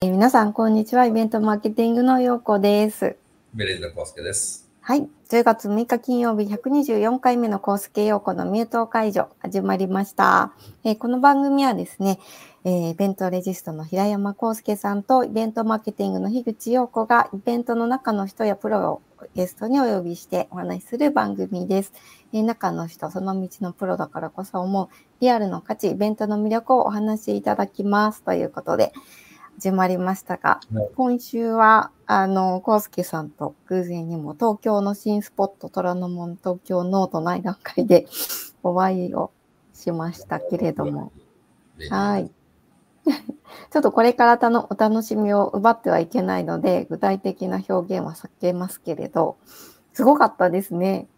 えー皆さん、こんにちは。イベントマーケティングのようこです。ベレーザコスケです。はい。10月6日金曜日124回目のコースケ陽子のミュート解除始まりました。えーこの番組はですね、えーイベントレジストの平山康介さんとイベントマーケティングの樋口陽子がイベントの中の人やプロをゲストにお呼びしてお話しする番組です。えー中の人、その道のプロだからこそ思うリアルの価値、イベントの魅力をお話しいただきますということで始まりましたが、はい今週は、あの、コウスケさんと偶然にも東京の新スポット虎ノ門東京ノード内段階で お会いをしましたけれども、はい。ちょっとこれからたのお楽しみを奪ってはいけないので、具体的な表現は避けますけれど、すごかったですね。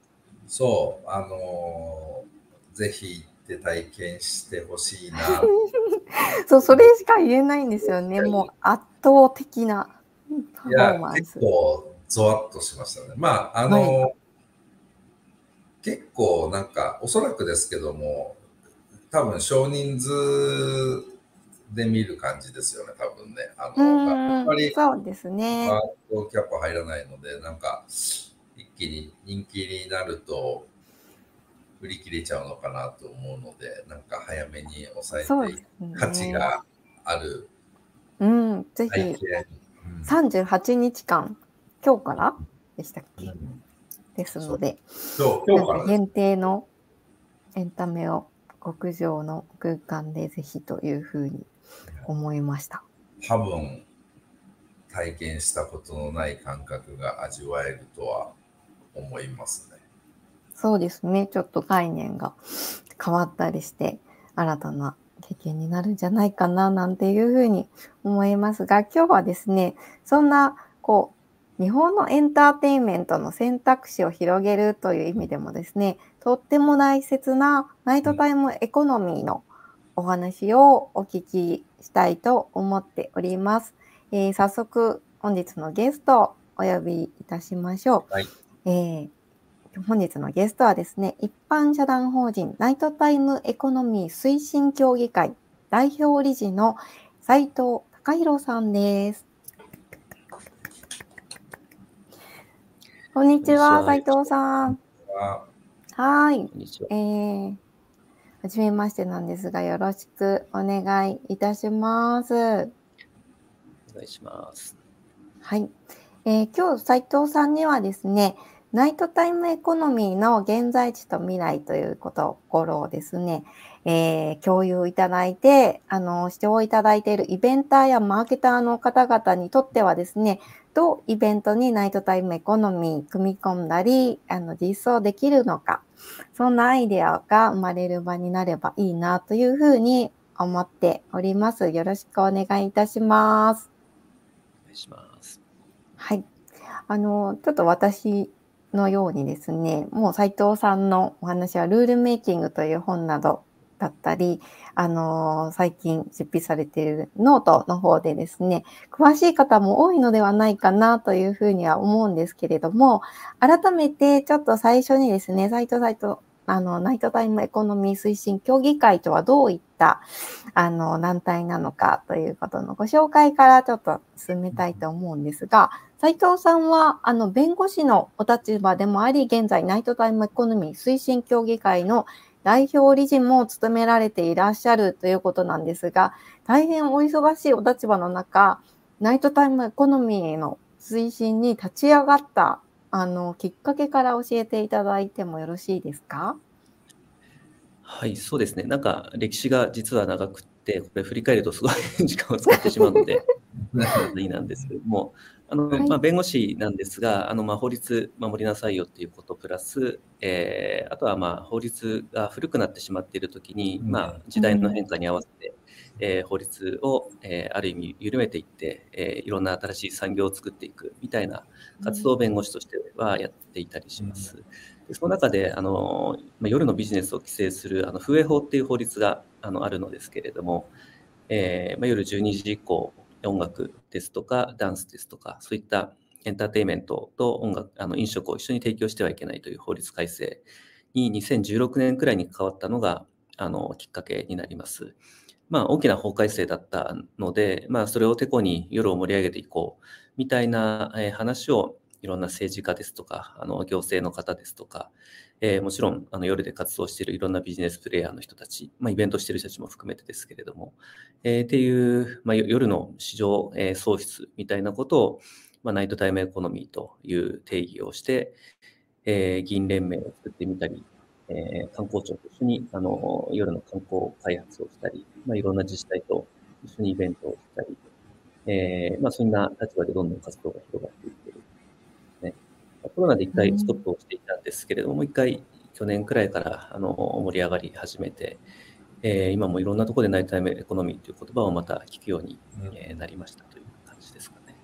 そう、あのーぜひ行って体験してほしいな。そう、それしか言えないんですよね。もう圧倒的なパフォーマ、ンス結。構ゾワッとしましたね。まあ、あのーは結構なんか、おそらくですけども、多分少人数で見る感じですよね、多分ね。あうの、やーっぱりん、そうですね。パートキャップ入らないので、なんか、一気に人気になると、売り切れちゃうのかなと思うので、なんか早めに抑えて。価値があるうん、ぜひ体験。うん38日間、今日からでしたっけ？うんですので、限定のエンタメを極上の空間でぜひというふうに思いました。多分体験したことのない感覚が味わえるとは思いますね。そうですね、ちょっと概念が変わったりして、新たな経験になるんじゃないかななんていうふうに思いますが、今日はですね、そんな、こう、日本のエンターテインメントの選択肢を広げるという意味でもですね、とっても大切なナイトタイムエコノミーのお話をお聞きしたいと思っております。えー早速、本日のゲストをお呼びいたしましょう。はいえー本日のゲストはですね、一般社団法人ナイトタイムエコノミー推進協議会代表理事の斉藤隆弘さんです。こんにちは、斉藤さん。あはーい。えー、はじめましてなんですが、よろしくお願いいたします。お願いします。はい。えー今日、斉藤さんにはですね、ナイトタイムエコノミーの現在地と未来ということろをですね、えー共有いただいて、あの、視聴いただいているイベンターやマーケターの方々にとってはですね、どうイベントにナイトタイムエコノミー組み込んだり、あの、実装できるのか、そんなアイデアが生まれる場になればいいなというふうに思っております。よろしくお願いいたします。お願いします。はい。あの、ちょっと私のようにですね、もう斉藤さんのお話はルールメイキングという本などだったり、あの、最近執筆されているノートの方でですね、詳しい方も多いのではないかなというふうには思うんですけれども、改めてちょっと最初にですね、斉藤斉藤、あの、ナイトタイムエコノミー推進協議会とはどういった、あの、団体なのかということのご紹介からちょっと進めたいと思うんですが、斉藤さんは、あの、弁護士のお立場でもあり、現在、ナイトタイムエコノミー推進協議会の代表理事も務められていらっしゃるということなんですが、大変お忙しいお立場の中、ナイトタイムエコノミーの推進に立ち上がった、あの、きっかけから教えていただいてもよろしいですか？はい、そうですね。なんか歴史が実は長くって、これ振り返るとすごい 時間を使ってしまうので、いいなんですけども、あの、はい。まあ、弁護士なんですが、あの、まあ、法律守りなさいよっていうことプラス、えーあとはまあ法律が古くなってしまっているときに、うん。まあ、時代の変化に合わせて、えー法律を、えーある意味緩めていって、えーいろんな新しい産業を作っていくみたいな活動を弁護士としてはやっていたりします。でその中であの、まあ、夜のビジネスを規制するあの風営法っていう法律があのあるのですけれども、えーまあ、夜12時以降音楽ですとかダンスですとかそういったエンターテインメントと音楽あの飲食を一緒に提供してはいけないという法律改正に2016年くらいに変わったのがあのきっかけになります。まあ、大きな法改正だったので、まあ、それをてこに夜を盛り上げていこうみたいな話をいろんな政治家ですとか、あの行政の方ですとか、えー、もちろんあの夜で活動しているいろんなビジネスプレイヤーの人たち、まあ、イベントしている人たちも含めてですけれども、えー、っていう、まあ、夜の市場、えー、創出みたいなことを、まあ、ナイトタイムエコノミーという定義をして、えー、議員連盟を作ってみたり、えー、観光庁と一緒にあの夜の観光開発をしたり、まあ、いろんな自治体と一緒にイベントをしたり、えーまあ、そんな立場でどんどん活動が広がっていっている、ね。コロナで一回ストップをしていたんですけれども、うん、一回去年くらいからあの盛り上がり始めて、えー、今もいろんなところでナイトタイムエコノミーという言葉をまた聞くように、うん、なりましたという感じですかね。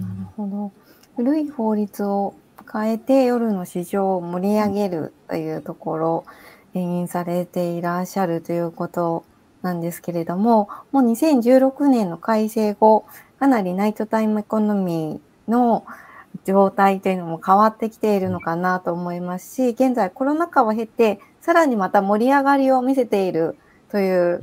なるほど。古い法律を変えて夜の市場を盛り上げるというところ、牽引されていらっしゃるということなんですけれども、もう2016年の改正後、かなりナイトタイムエコノミーの状態というのも変わってきているのかなと思いますし、現在コロナ禍を経て、さらにまた盛り上がりを見せているという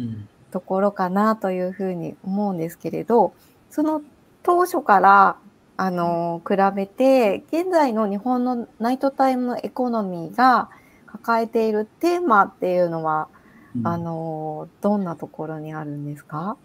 ところかなというふうに思うんですけれど、その当初からあの、比べて、現在の日本のナイトタイムエコノミーが抱えているテーマっていうのは、うん、あの、どんなところにあるんですか？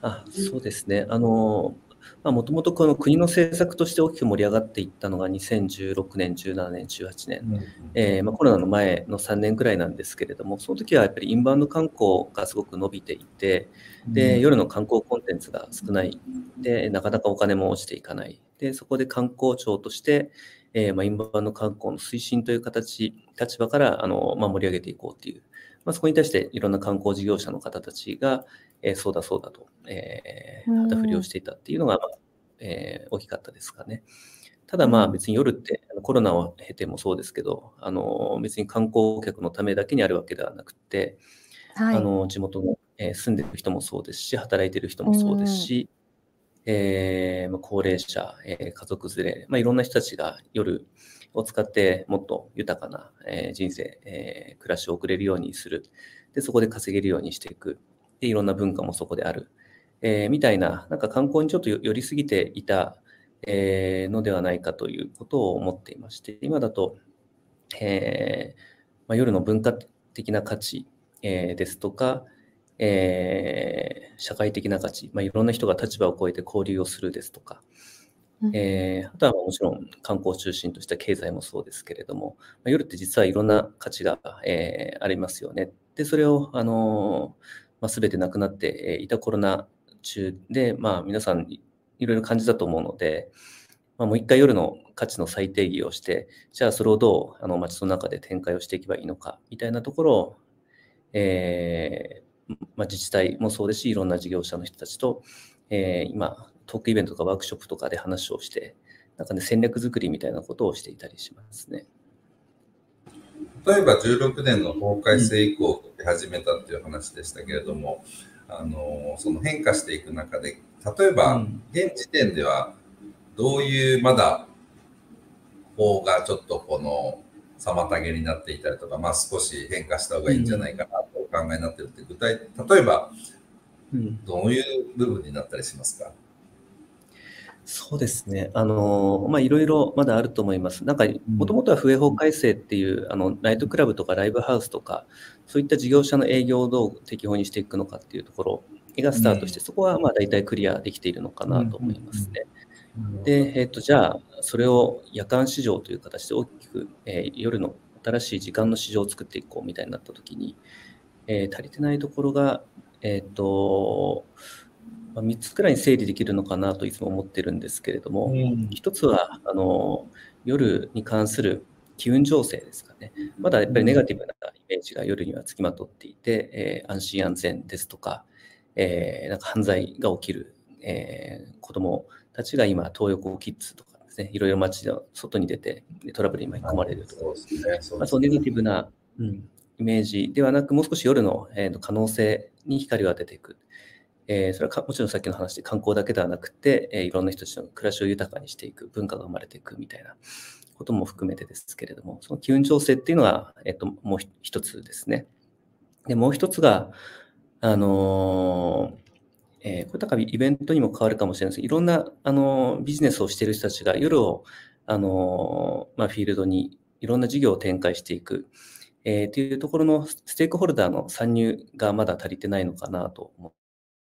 あそうですね。あの、もともとこの国の政策として大きく盛り上がっていったのが2016年、17年、18年、うん、えー、まあ、コロナの前の3年くらいなんですけれども、その時はやっぱりインバウンド観光がすごく伸びていて、で、夜の観光コンテンツが少ない、で、なかなかお金も落ちていかない、で、そこで観光庁として、えー、まあ、インバウンド観光の推進という形、立場からあの、まあ、盛り上げていこうという、まあ、そこに対していろんな観光事業者の方たちが、えー、そうだそうだと、えー、旗振りをしていたっていうのが、えー、大きかったですかね。ただまあ別に夜ってコロナを経てもそうですけど、あの別に観光客のためだけにあるわけではなくて、はい、あの地元の、えー、住んでる人もそうですし、働いてる人もそうですし、えーまあ、高齢者、えー、家族連れ、まあ、いろんな人たちが夜を使ってもっと豊かな、えー、人生、えー、暮らしを送れるようにする。で、そこで稼げるようにしていく。で、いろんな文化もそこである。えー、みたいな、なんか観光にちょっと寄りすぎていた、えー、のではないかということを思っていまして、今だと、えーまあ、夜の文化的な価値、えー、ですとか、えー、社会的な価値、まあ、いろんな人が立場を超えて交流をするですとか、えー、あとはもちろん観光を中心とした経済もそうですけれども、まあ、夜って実はいろんな価値が、えー、ありますよね。で、それを、あのまあ、全てなくなっていたコロナ中で、まあ、皆さんいろいろ感じたと思うので、まあ、もう一回夜の価値の再定義をして、じゃあそれをどうあの街の中で展開をしていけばいいのかみたいなところを、えーまあ、自治体もそうですし、いろんな事業者の人たちと、えー、今、トークイベントとかワークショップとかで話をして、なんかね、戦略作りみたいなことをしていたりしますね。例えば16年の法改正以降始めたっていう話でしたけれども、うん、あのその変化していく中で例えば現時点ではどういうまだ法がちょっとこの妨げになっていたりとか、まあ、少し変化した方がいいんじゃないかなとお考えになってるって具体例えばどういう部分になったりしますか、うんそうですね。あの、まあ、いろいろまだあると思います。なんか、もともとは不営法改正っていう、あの、ナイトクラブとかライブハウスとか、そういった事業者の営業をどう適法にしていくのかっていうところがスタートして、そこはまあ大体クリアできているのかなと思いますね。で、えっ、と、じゃあ、それを夜間市場という形で大きく、えー、夜の新しい時間の市場を作っていこうみたいになったときに、えー、足りてないところが、えっ、と、まあ、3つくらいに整理できるのかなといつも思ってるんですけれども、うん、1つはあの夜に関する機運情勢ですかね。まだやっぱりネガティブなイメージが夜にはつきまとっていて、えー、安心安全ですとか、えー、なんか犯罪が起きる、えー、子供たちが今、東横キッズとかですね、いろいろ街の外に出てトラブルに巻き込まれるとか、そうですね。そうまあ、そうネガティブな、うん、イメージではなく、もう少し夜の、えー、可能性に光を当てていく。えー、それはもちろんさっきの話で観光だけではなくて、えー、いろんな人たちの暮らしを豊かにしていく、文化が生まれていくみたいなことも含めてですけれども、その機運調整っていうのが、えっ、と、もう一つですね。で、もう一つが、あのえー、これだかイベントにも変わるかもしれないですいろんな、あのビジネスをしている人たちが夜を、あのまあ、フィールドにいろんな事業を展開していく、えー、というところのステークホルダーの参入がまだ足りてないのかなと思、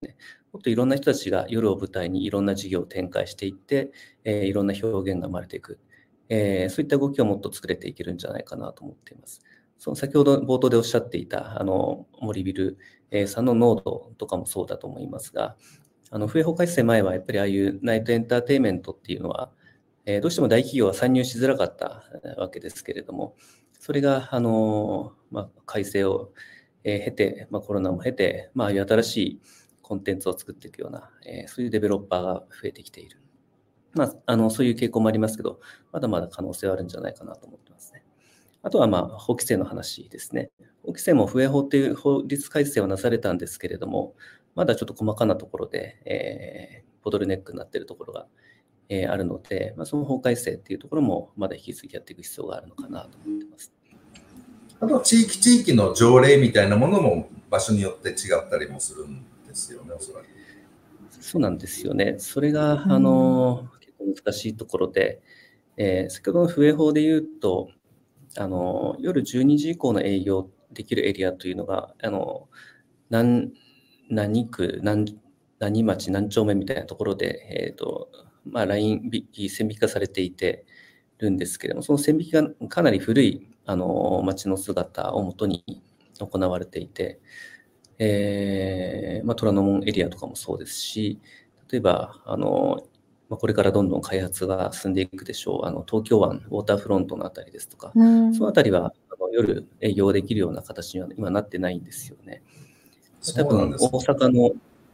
ね、もっといろんな人たちが夜を舞台にいろんな事業を展開していって、えー、いろんな表現が生まれていく、えー、そういった動きをもっと作れていけるんじゃないかなと思っています。その先ほど冒頭でおっしゃっていたあの森ビルさんのノードとかもそうだと思いますが、あの、笛法改正前はやっぱりああいうナイトエンターテインメントっていうのは、えー、どうしても大企業は参入しづらかったわけですけれども、それが、あの、まあ、改正を、え、経て、まあ、コロナも経て、まあいう、新しいコンテンツを作っていくような、えー、そういうデベロッパーが増えてきている。まあ、あの、そういう傾向もありますけど、まだまだ可能性はあるんじゃないかなと思ってますね。あとは、まあ、法規制の話ですね。法規制も笛法という法律改正はなされたんですけれども、まだちょっと細かなところで、えー、ボトルネックになっているところが、えー、あるので、まあ、その法改正っていうところもまだ引き続きやっていく必要があるのかなと思ってます。あと、地域地域の条例みたいなものも場所によって違ったりもするんですよね、おそらく。そうなんですよね。それが、あの、結構難しいところで、えー、先ほどの笛法で言うと、あの夜12時以降の営業できるエリアというのが、あの何何区何、何町、何丁目みたいなところで、えーとまあ、ライン引き、線引き化されていてるんですけれども、その線引きがかなり古いあの町の姿をもとに行われていて、えーまあ、虎ノ門エリアとかもそうですし、例えば、あのまあ、これからどんどん開発が進んでいくでしょう、あの東京湾、ウォーターフロントのあたりですとか、うん、そのあたりはあの夜営業できるような形には今なってないんですよね。多分大阪の、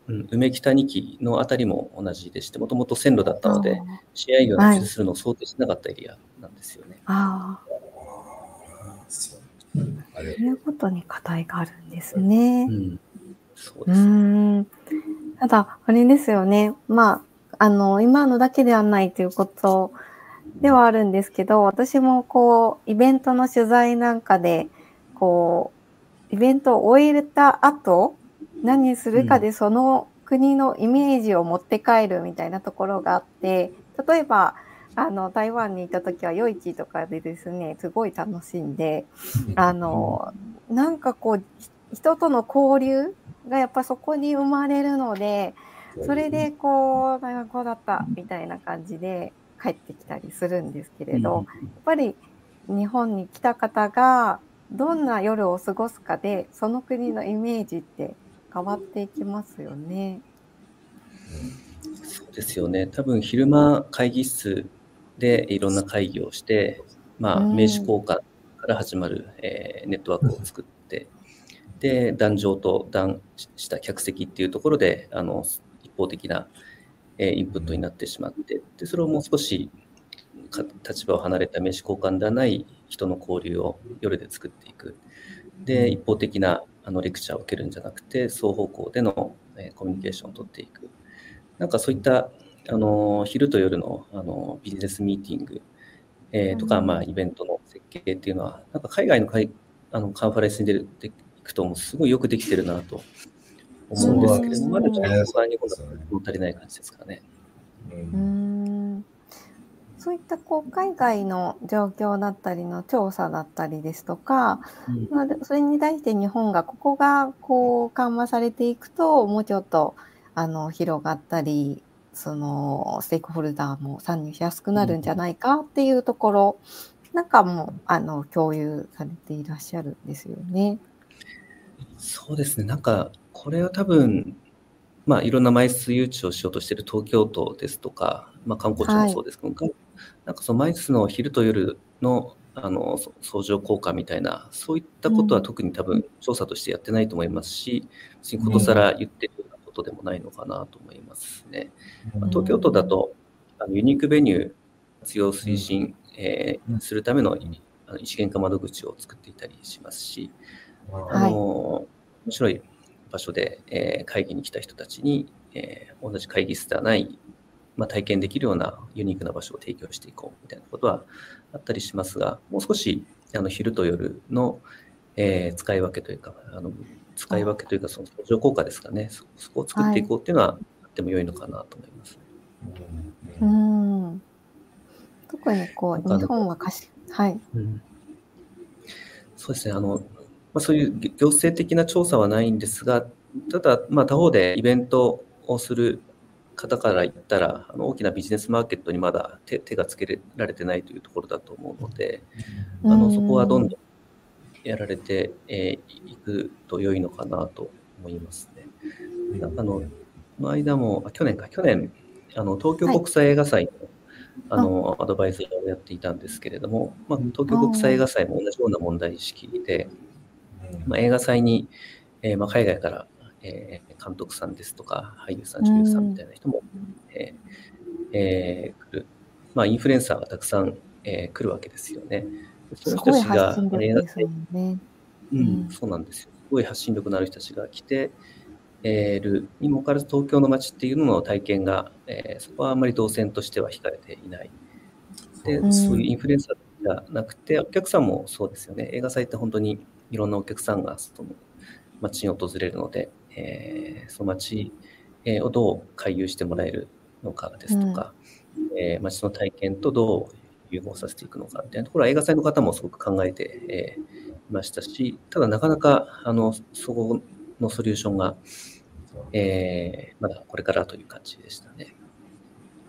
うん、梅北2期のあたりも同じでして、もともと線路だったので、試合業の中するのを想定しなかったエリアなんですよね。ああ。そういうことに課題があるんですね。うん、そうです、ね、ただ、あれですよね。まあ、あの、今のだけではないということではあるんですけど、私もこう、イベントの取材なんかで、こう、イベントを終えた後、何するかでその国のイメージを持って帰るみたいなところがあって例えばあの台湾に行った時は夜市とかでですねすごい楽しんであのなんかこう人との交流がやっぱそこに生まれるのでそれでこう大学校だったみたいな感じで帰ってきたりするんですけれどやっぱり日本に来た方がどんな夜を過ごすかでその国のイメージって変わっていきますよね。そうですよね。多分昼間会議室でいろんな会議をして、まあ、名刺交換から始まる、えー、ネットワークを作って、で、壇上と壇した客席っていうところで、あの、一方的な、えー、インプットになってしまって、で、それをもう少し立場を離れた名刺交換ではない人の交流を夜で作っていく。で、一方的なあのレクチャーを受けるんじゃなくて、双方向での、えコミュニケーションを取っていく。なんかそういったあの昼と夜のあのビジネスミーティング、えー、とか、まあ、イベントの設計っていうのは、なんか海外のかいあのカンファレンスに出ていくと、もすごいよくできてるなと思うんですけれども、まだちょっと日本だ足りない感じですかね。うん。そういったこう海外の状況だったりの調査だったりですとか、うん、まあ、それに対して日本がここがこう緩和されていくともうちょっとあの広がったりそのステークホルダーも参入しやすくなるんじゃないかっていうところ、うん、なんかもあの共有されていらっしゃるんですよね。そうですね。なんかこれは多分まあ、いろんな枚数誘致をしようとしている東京都ですとか、まあ、観光地もそうですけど、はい、なんかその枚数の昼と夜のあの相乗効果みたいな、そういったことは特に多分調査としてやってないと思いますし、別にことさら言ってことでもないのかなと思いますね。まあ、東京都だとあのユニークベニュー活用推進、えー、するためのあの一元化窓口を作っていたりしますし、あの面白い場所で、えー、会議に来た人たちに、えー、同じ会議室ではない、まあ、体験できるようなユニークな場所を提供していこうみたいなことはあったりしますが、もう少しあの昼と夜の、えー、使い分けというか、あの使い分けというか、その相乗効果ですかね、そそこを作っていこうっていうのは、あっても良いのかなと思います。うん、うん特にこう日本は貸し、はい、うん、そうですね。あの、まあ、そういう行政的な調査はないんですが、ただ、まあ、他方でイベントをする方から言ったら、あの大きなビジネスマーケットにまだ手手がつけられてないというところだと思うので、あのそこはどんどんやられてい、えー、くと良いのかなと思いますね。あの、の間も、あ去年か、去年、あの東京国際映画祭の、はい、あのアドバイザーをやっていたんですけれども、まあ、東京国際映画祭も同じような問題意識で、まあ、映画祭に、えーまあ、海外から、えー、監督さんですとか俳優さん女優さんみたいな人も、えーえー、来る、まあ、インフルエンサーがたくさん、えー、来るわけですよね。その人たちが映画祭、ね、うん、そうなんですよ。すごい発信力のある人たちが来て、えるにもかかわらず東京の街っていうのの体験が、えー、そこはあんまり動線としては引かれていない。で、うん、そういうインフルエンサーじゃなくて、お客さんもそうですよね。映画祭って本当にいろんなお客さんがその街に訪れるので、えー、その街をどう回遊してもらえるのかですとか、うん、えー、街の体験とどう融合させていくのかみたいなところは映画祭の方もすごく考えて、えー、いましたし、ただなかなかあのそこのソリューションが、えー、まだこれからという感じでしたね。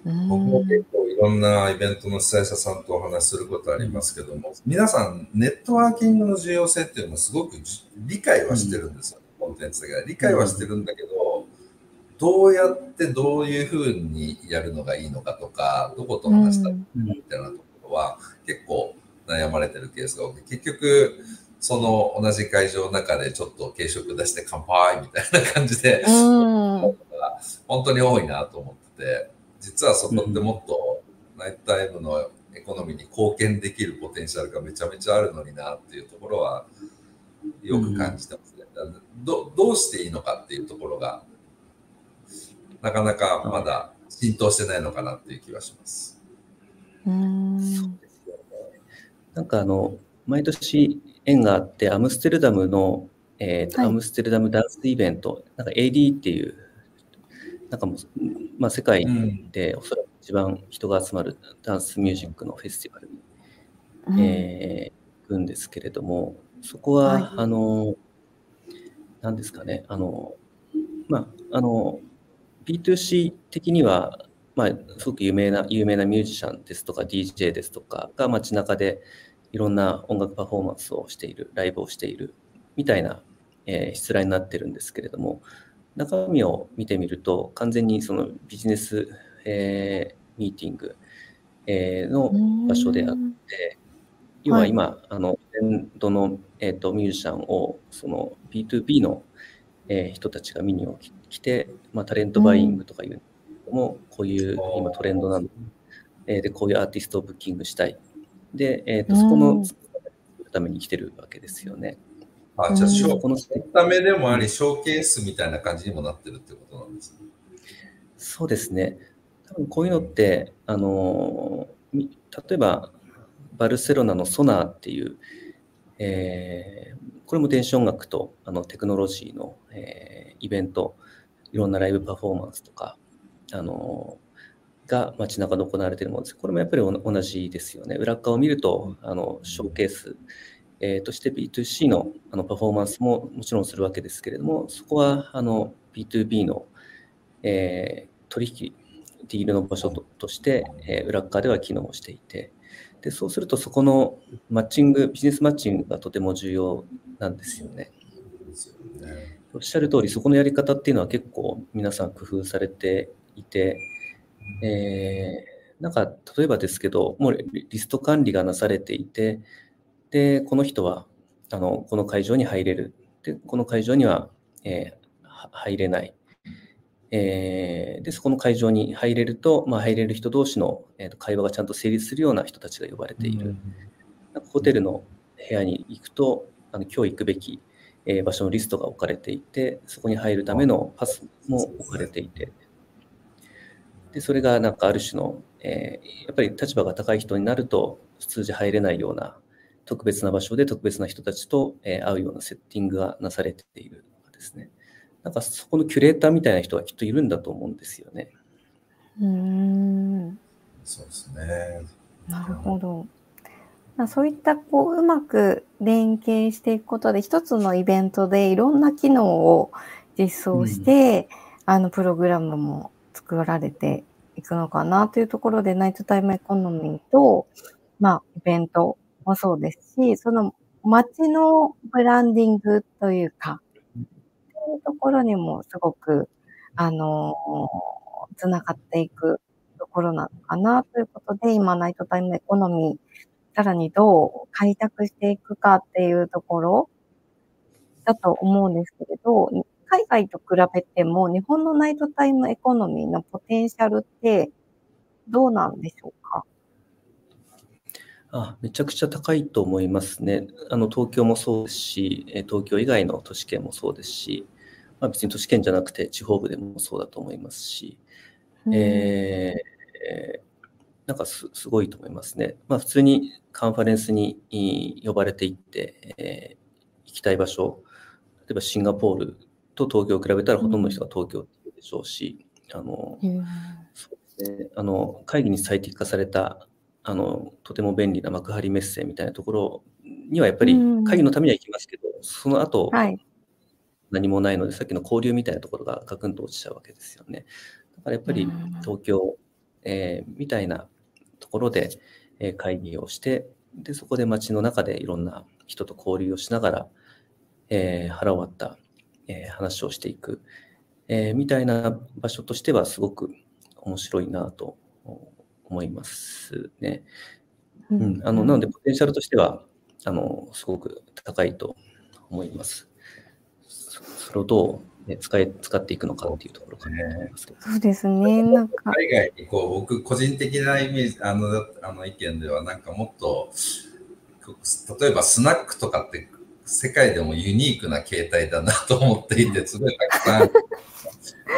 僕も結構いろんなイベントの主催者さんとお話しすることありますけども、皆さんネットワーキングの重要性っていうのをすごく理解はしてるんですよ、うん、コンテンツが。理解はしてるんだけど、どうやってどういうふうにやるのがいいのかとか、どこと話したらいいのかみたいなとは結構悩まれてるケースが多くて、結局、その同じ会場の中でちょっと軽食出して乾杯みたいな感じで、本当に多いなと思ってて、実はそこってもっとナイトタイムのエコノミーに貢献できるポテンシャルがめちゃめちゃあるのになっていうところはよく感じてますね。どどうしていいのかっていうところがなかなかまだ浸透してないのかなっていう気はします。うん。なんかあの毎年縁があって、アムステルダムの、えーはい、アムステルダムダンスイベント、なんか AD っていう、なんかもう、まあ、世界でおそらく一番人が集まるダンスミュージックのフェスティバルに、うん、えー、行くんですけれども、そこは、はい、あの、なんですかね、あの、まあ、あの、B2C 的には、まあ、すごく有名な、有名なミュージシャンですとか DJ ですとかが街中で、いろんな音楽パフォーマンスをしている、ライブをしているみたいな、えー、失礼になってるんですけれども、中身を見てみると、完全にそのビジネス、えー、ミーティング、えー、の場所であって、要は今、はい、あの、エンドの、えーと、ミュージシャンをその B2B の、えー、人たちが見に来て、まあ、タレントバイングとかいうのも、こういう今トレンドなの、えー、で、こういうアーティストをブッキングしたいで、えーと、そこのために来てるわけですよね。あじゃあ、ショーこのためでもあり、ショーケースみたいな感じにもなってるってことなんですね。そうですね。多分こういうのって、あの例えば、バルセロナのソナーっていう、えー、これも電子音楽とあのテクノロジーの、えー、イベント、いろんなライブパフォーマンスとか、あのが街中で行われているものです。これもやっぱり同じですよね。裏側を見ると、あのショーケース、えー、として B2C のあのパフォーマンスももちろんするわけですけれども、そこはあの B2B の、えー、取引、ディールの場所ととして、えー、裏側では機能していて、でそうするとそこのマッチング、ビジネスマッチングがとても重要なんですよね。おっしゃる通り、そこのやり方っていうのは結構皆さん工夫されていて、えー、なんか例えばですけど、もうリスト管理がなされていて、で、この人はあのこの会場に入れる。で、この会場には、えー、入れない。えー、で、そこの会場に入れると、まあ、入れる人同士の、えー、と会話がちゃんと成立するような人たちが呼ばれている。なんかホテルの部屋に行くと、あの今日行くべき、えー、場所のリストが置かれていて、そこに入るためのパスも置かれていて、で、それがなんかある種の、えー、やっぱり立場が高い人になると、普通じゃ入れないような特別な場所で特別な人たちと、えー、会うようなセッティングがなされているですね。なんかそこのキュレーターみたいな人はきっといるんだと思うんですよね。うん。そうですね。なるほど。そういったこううまく連携していくことで一つのイベントでいろんな機能を実装して、うん、あのプログラムも作られていくのかなというところでナイトタイムエコノミーと、まあ、イベントもそうですし、その街のブランディングというか、そういうところにもすごく、あのー、つながっていくところなのかなということで、今、ナイトタイムエコノミー、さらにどう開拓していくかっていうところだと思うんですけれど、海外と比べても日本のナイトタイムエコノミーのポテンシャルってどうなんでしょうか？あめちゃくちゃ高いと思いますね。あの東京もそうですし、東京以外の都市圏もそうですし、まあ、別に都市圏じゃなくて地方部でもそうだと思いますし、うん、えー、なんかすごいと思いますね。まあ、普通にカンファレンスに呼ばれていって、えー、行きたい場所、例えばシンガポールと東京を比べたらほとん。どの人が東京っていうでしょうし、うん、あの、そうですね、あの会議に最適化されたあのとても便利な幕張メッセみたいなところにはやっぱり会議のためには行きますけど、うん、その後、はい、何もないのでさっきの交流みたいなところがガクンと落ちちゃうわけですよね。だからやっぱり東京、えー、みたいなところで、えー、会議をしてでそこで街の中でいろんな人と交流をしながら、えー、腹を割った、えー、話をしていく、えー、みたいな場所としてはすごく面白いなと思いますね。うん、あのなので、ポテンシャルとしては、あのすごく高いと思います。それをどう、ね、使い使っていくのかっていうところかなと思いますけど。そうですね。なんか海外にこう僕個人的なイメージあのあの意見ではなんかもっと例えばスナックとかって世界でもユニークな形態だなと思っていてすごいたくさん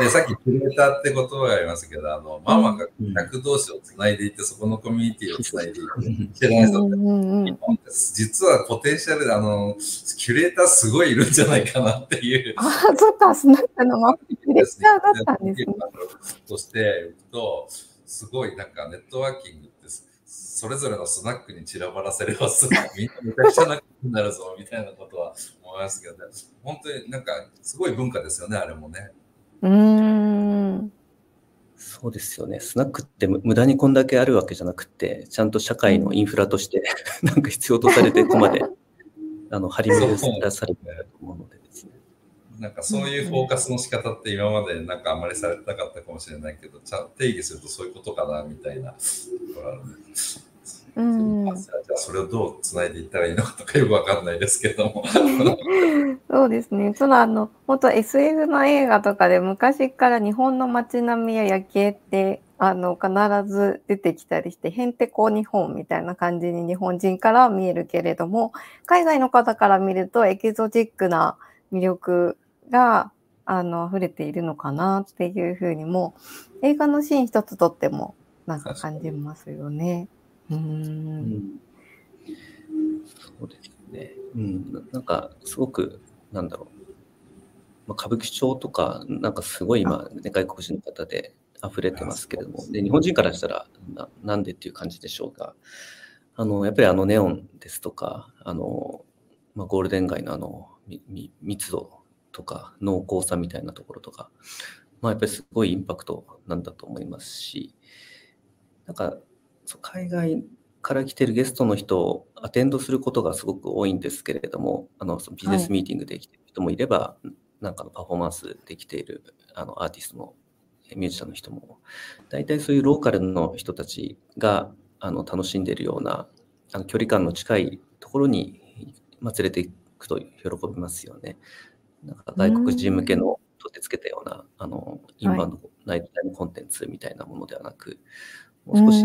で、さっきクレーターって言葉がありましたけど、あの、ママが客同士をつないでいって、そこのコミュニティをつないでいって、知らない人って、日本って実はポテンシャルで、あの、キュレーターすごいいるんじゃないかなっていう。ああ、そっか、スナックのママ、キュレーターだったんですね。としてと、すごいなんかネットワーキングそれぞれのスナックに散らばらせればすぐ みんなめちゃくちゃ仲良くなるぞみたいなことは思いますけど、ね、本当になんかすごい文化ですよね、あれもね。うん。そうですよね。スナックって無駄にこんだけあるわけじゃなくて、ちゃんと社会のインフラとして なんか必要とされて、ここまで あの張り巡らされてると思うのでですね。なんかそういうフォーカスの仕方って今までなんかあんまりされてなかったかもしれないけど、ちゃんと定義するとそういうことかなみたいなところあるんで。うん、じゃあそれをどうつないでいったらいいのかとかよくわかんないですけども。そうですね。そのあの本当 SF の映画とかで昔から日本の街並みや夜景ってあの必ず出てきたりしてへんてこ日本みたいな感じに日本人からは見えるけれども海外の方から見るとエキゾチックな魅力があの溢れているのかなっていうふうにも映画のシーン一つとってもなんか感じますよね。うん、そうですね。うん、なんかすごくなんだろう、まあ、歌舞伎町とかなんかすごい今、ね、外国人の方で溢れてますけれども、で日本人からしたらななんでっていう感じでしょうが、あのやっぱりあのネオンですとか、あのまあ、ゴールデン街のあの密度とか濃厚さみたいなところとか、まあ、やっぱりすごいインパクトなんだと思いますし、なんか海外から来てるゲストの人をアテンドすることがすごく多いんですけれども、あのビジネスミーティングで来てる人もいれば、はい、なんかのパフォーマンスできているあのアーティストのミュージシャンの人も、大体そういうローカルの人たちがあの楽しんでいるようなあの距離感の近いところに、まあ、連れていくと喜びますよね。なんか外国人向けの取ってつけたような、あのインバウンドナイトタイムコンテンツみたいなものではなく、もう少し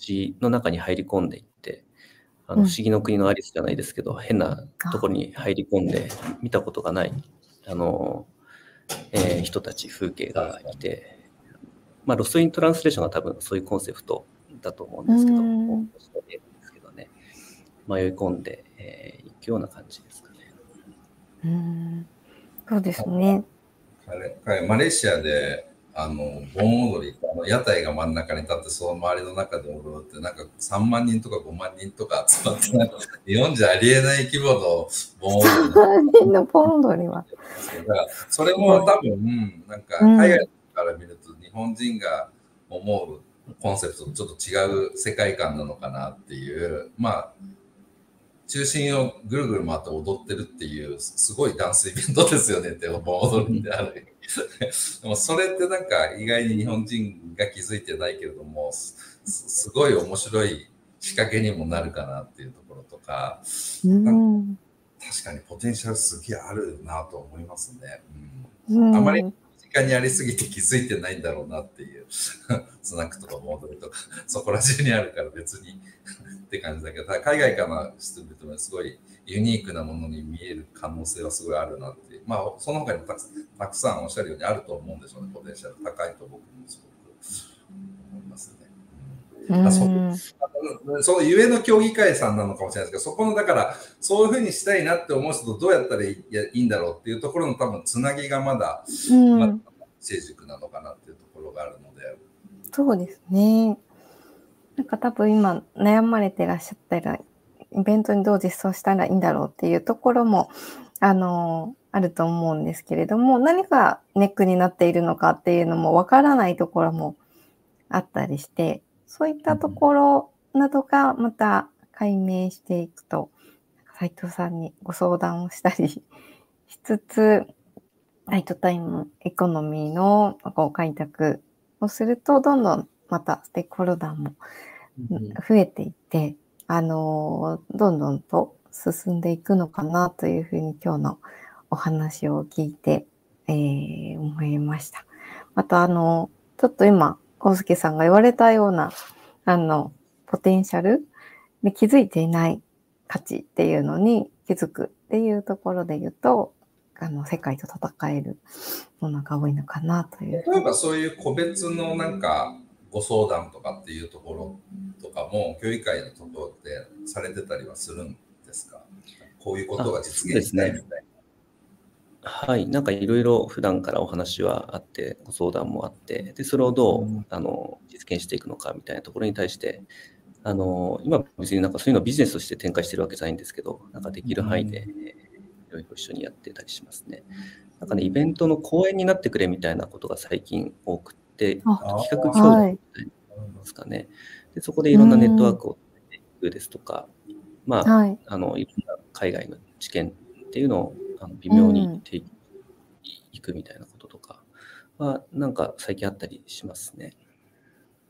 地の中に入り込んでいって、あの不思議の国のアリスじゃないですけど、変なところに入り込んで見たことがないあの、えー、人たち、風景がいて、まあ、ロストイントランスレーションが多分そういうコンセプトだと思うんですけど、うん。ですけどね、迷い込んでい、えー、くような感じですかね。うん。そうですね。彼マレーシアであの盆踊りあの屋台が真ん中に立ってその周りの中で踊るってなんか3万人とか5万人とか集まって 日本じゃありえない規模の盆踊り。3万人の盆踊りは。だからそれも多分、なんか海外から見ると日本人が思うコンセプトとちょっと違う世界観なのかなっていうまあ中心をぐるぐる回って踊ってるっていうすごいダンスイベントですよねって盆踊りである でもそれってなんか意外に日本人が気づいてないけれどもすごい面白い仕掛けにもなるかなっていうところとか,、確かにポテンシャルすげえあるなと思いますね。うん、あまり時間にありすぎて気づいてないんだろうなっていう スナックとかモードルとかそこら中にあるから別にって感じだけど海外からしてみてもすごいユニークなものに見える可能性はすごいあるなってまあその他にもたくさんおっしゃるようにあると思うんでしょうねポテンシャル高いと僕もすごく思いますね。そそのゆえの競技会さんなのかもしれないですけど、そこのだから、そういうふうにしたいなって思う人とどうやったらいいんだろうっていうところの多分つなぎがまだ、うん、まだ成熟なのかなっていうところがあるので。そうですね。なんか多分今悩まれてらっしゃったら、イベントにどう実装したらいいんだろうっていうところも、あの、あると思うんですけれども、何がネックになっているのかっていうのもわからないところもあったりして、そういったところなどがまた解明していくと、斉藤さんにご相談をしたりしつつ、ライトタイムエコノミーのこう開拓をすると、どんどんまたステークホルダーも増えていって、あの、どんどんと進んでいくのかなというふうに今日のお話を聞いて、えー、思いました。また、あの、ちょっと今、コウスケさんが言われたような、あの、ポテンシャルで気づいていない価値っていうのに気づくっていうところで言うと、あの、世界と戦えるものが多いのかなという。例えばそういう個別のなんかご相談とかっていうところとかも、教育会のところでされてたりはするんですか？こういうことが実現したいみたいな。はい、なんかいろいろ普段からお話はあって、ご相談もあって、でそれをどう、うん、あの実現していくのかみたいなところに対して、あの今、別になんかそういうのをビジネスとして展開してるわけじゃないんですけど、なんかできる範囲で、いろいろ一緒にやってたりしますね。なんかね、イベントの講演になってくれみたいなことが最近多くて、企画みたいなですかね、はい、で。そこでいろんなネットワークをですとか、まあ、はい、あのいろんな海外の知見っていうのをあの微妙にていくみたいなこととかは、なんか最近あったりしますね。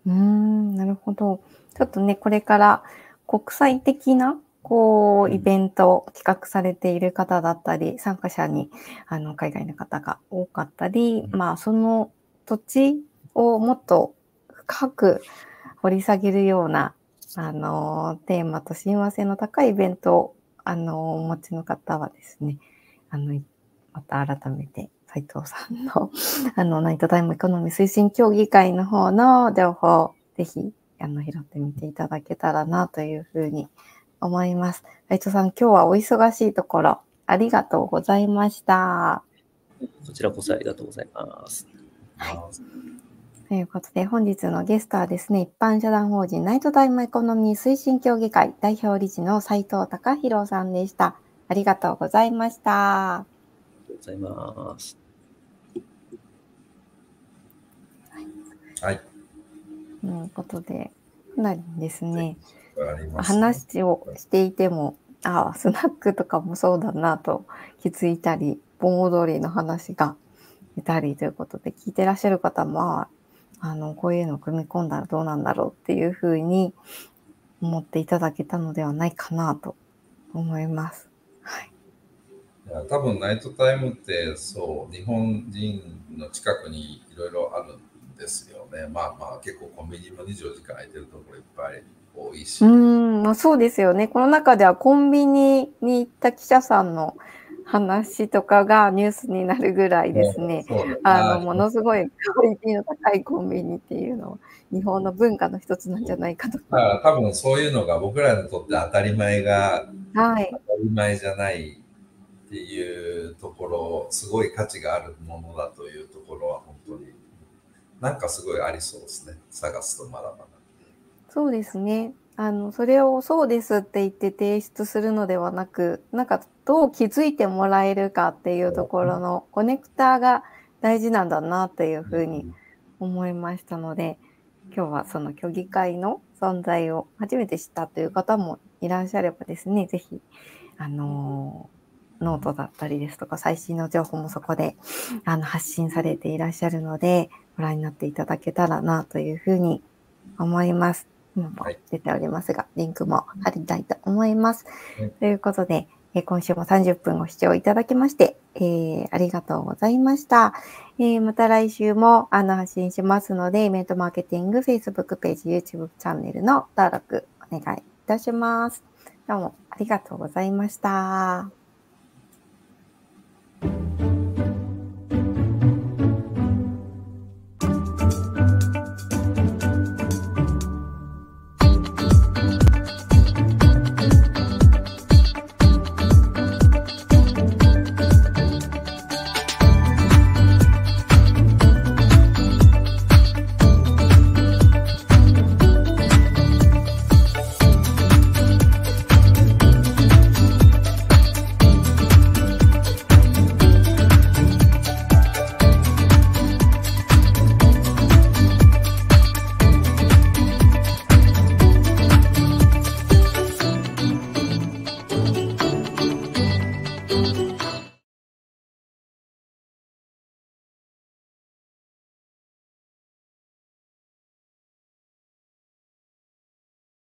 うん、なるほど。ちょっとね、これから国際的なこう、イベントを企画されている方だったり、参加者に、あの、海外の方が多かったり、まあ、その土地をもっと深く掘り下げるような、あの、テーマと親和性の高いイベントを、あの、お持ちの方はですね、あの、また改めて斉藤さんの あの、ナイトタイムエコノミー推進協議会の方の情報、ぜひ、あの、拾ってみていただけたらなというふうに思います。斉藤さん、今日はお忙しいところ、ありがとうございました。こちらこそありがとうございます。はい。ということで、本日のゲストはですね、一般社団法人ナイトタイムエコノミー推進協議会代表理事の斉藤隆弘さんでした。ありがとうございました。ありがとうございます。はい。ということで、かなりですね、話をしていても、ああ、スナックとかもそうだなと気づいたり、盆踊りの話が出たりということで、聞いてらっしゃる方も、あの、こういうのを組み込んだらどうなんだろうっていうふうに思っていただけたのではないかなと思います。はい。多分ナイトタイムってそう日本人の近くにいろいろあるんですよね。まあまあ結構コンビニも24時間空いてるところいっぱい多いし。うん、まあ、そうですよね。この中ではコンビニに行った記者さんの話とかがニュースになるぐらいですね、あのものすごいクオリティの高いコンビニっていうの日本の文化の一つなんじゃないかと。だから多分そういうのが僕らにとって当たり前が、はい、当たり前じゃないっていうところ、すごい価値があるものだというところは本当になんかすごいありそうですね。探すとまだまだ。そうですね。あの、それをそうですって言って提出するのではなく、なんかどう気づいてもらえるかっていうところのコネクターが大事なんだなっていうふうに思いましたので、今日はその虚偽会の存在を初めて知ったという方もいらっしゃればですね、ぜひ、あのー、ノートだったりですとか、最新の情報もそこであの発信されていらっしゃるので、ご覧になっていただけたらなというふうに思います。今も出ておりますが、リンクも貼りたいと思います。はい、ということで、え今週も30分ご視聴いただきまして、えー、ありがとうございました。えー、また来週もあの発信しますので、イベントマーケティング、Facebook ページ、YouTube チャンネルの登録お願いいたします。どうもありがとうございました。